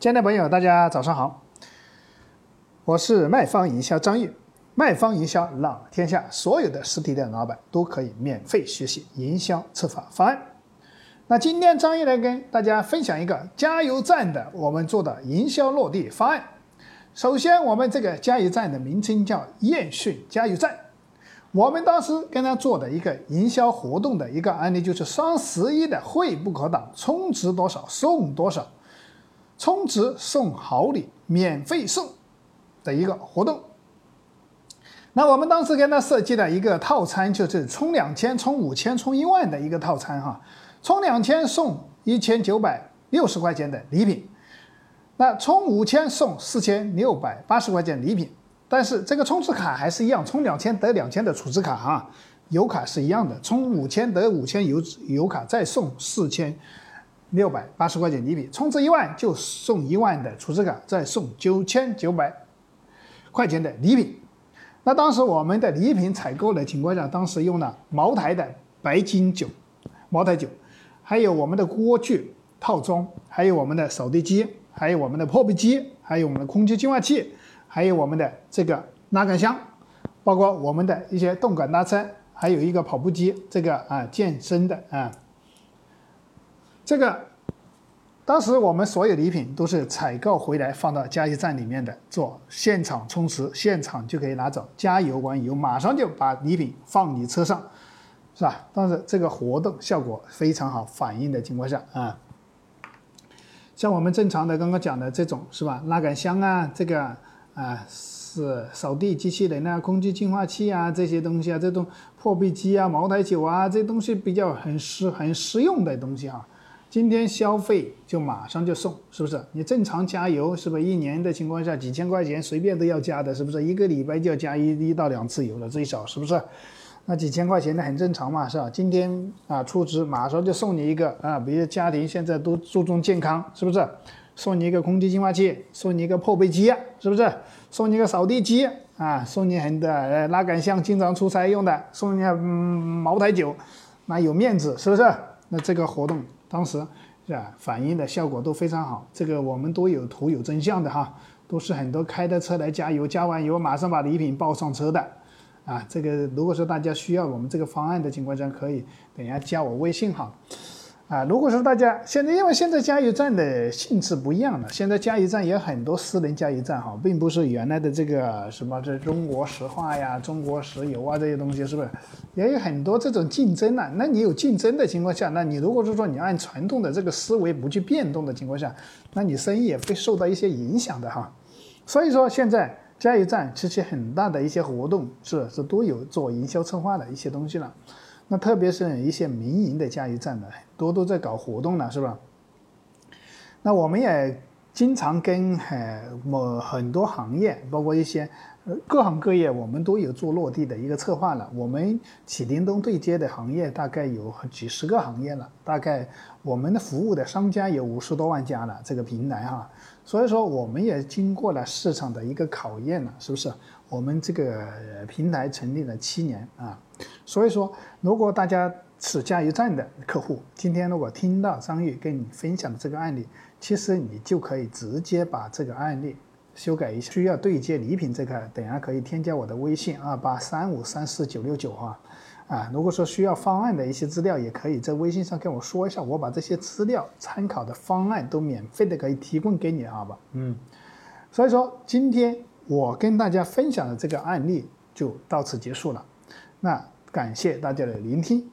亲爱的朋友大家早上好，我是卖方营销张玉。卖方营销让天下所有的实体店老板都可以免费学习营销策划方案。那今天张玉来跟大家分享一个加油站的我们做的营销落地方案。首先，我们这个加油站的名称叫燕顺加油站。我们当时跟他做的一个营销活动的一个案例，就是双十一的会不可挡，充值多少送多少，充值送好礼，免费送的一个活动。那我们当时给他设计的一个套餐，就是充两千、充五千、充一万的一个套餐哈。充两千送一千九百六十块钱的礼品，那充五千送四千六百八十块钱礼品。但是这个充值卡还是一样，充两千得两千的储值卡哈，油卡是一样的，充五千得五千油油卡，再送四千六百八十块钱礼品。充值一万就送一万的储值卡，再送九千九百块钱的礼品。那当时我们的礼品采购的情况下，当时用了茅台的白金酒，茅台酒，还有我们的锅具套装，还有我们的扫地机，还有我们的破壁机，还有我们的空气净化器，还有我们的这个拉杆箱，包括我们的一些动感拉车，还有一个跑步机，这个啊健身的啊，这个。当时我们所有礼品都是采购回来放到加油站里面的，做现场充值，现场就可以拿走。加油完油，马上就把礼品放你车上，是吧？但是这个活动效果非常好，反应的情况下啊，像我们正常的刚刚讲的这种是吧？拉杆箱啊，这个啊是扫地机器人啊，空气净化器啊这些东西啊，这种破壁机啊，茅台酒啊，这东西比较很实很实用的东西啊。今天消费就马上就送，是不是？你正常加油是不是一年的情况下几千块钱随便都要加的，是不是？一个礼拜就要加一一到两次油了，最少是不是？那几千块钱那很正常嘛，是吧？今天啊出值马上就送你一个啊，比如家庭现在都注重健康，是不是？送你一个空气净化器，送你一个破壁机，是不是？送你一个扫地机啊，送你很多呃拉杆箱，经常出差用的，送你嗯茅台酒，那有面子，是不是？那这个活动。当时是吧，反映的效果都非常好。这个我们都有图有真相的哈，都是很多开的车来加油，加完油马上把礼品抱上车的，啊，这个如果说大家需要我们这个方案的情况下，可以等一下加我微信哈。啊，如果说大家现在，因为现在加油站的性质不一样了，现在加油站也很多私人加油站哈，并不是原来的这个什么这中国石化呀、中国石油啊这些东西，是不是？也有很多这种竞争呢？那你有竞争的情况下，那你如果是说你按传统的这个思维不去变动的情况下，那你生意也会受到一些影响的哈。所以说现在加油站其实很大的一些活动是是都有做营销策划的一些东西了。那特别是一些民营的加油站的，多都在搞活动了，是吧？那我们也经常跟呃某很多行业，包括一些呃各行各业，我们都有做落地的一个策划了。我们启灵东对接的行业大概有几十个行业了，大概我们的服务的商家有五十多万家了，这个平台哈。所以说，我们也经过了市场的一个考验了，是不是？我们这个平台成立了七年啊。所以说，如果大家是加油站的客户，今天如果听到张玉跟你分享的这个案例，其实你就可以直接把这个案例修改一下。需要对接礼品这个，等下可以添加我的微信二八三五三四九六九哈。啊，如果说需要方案的一些资料，也可以在微信上跟我说一下，我把这些资料参考的方案都免费的可以提供给你，好吧？嗯。所以说，今天我跟大家分享的这个案例就到此结束了。那感谢大家的聆听。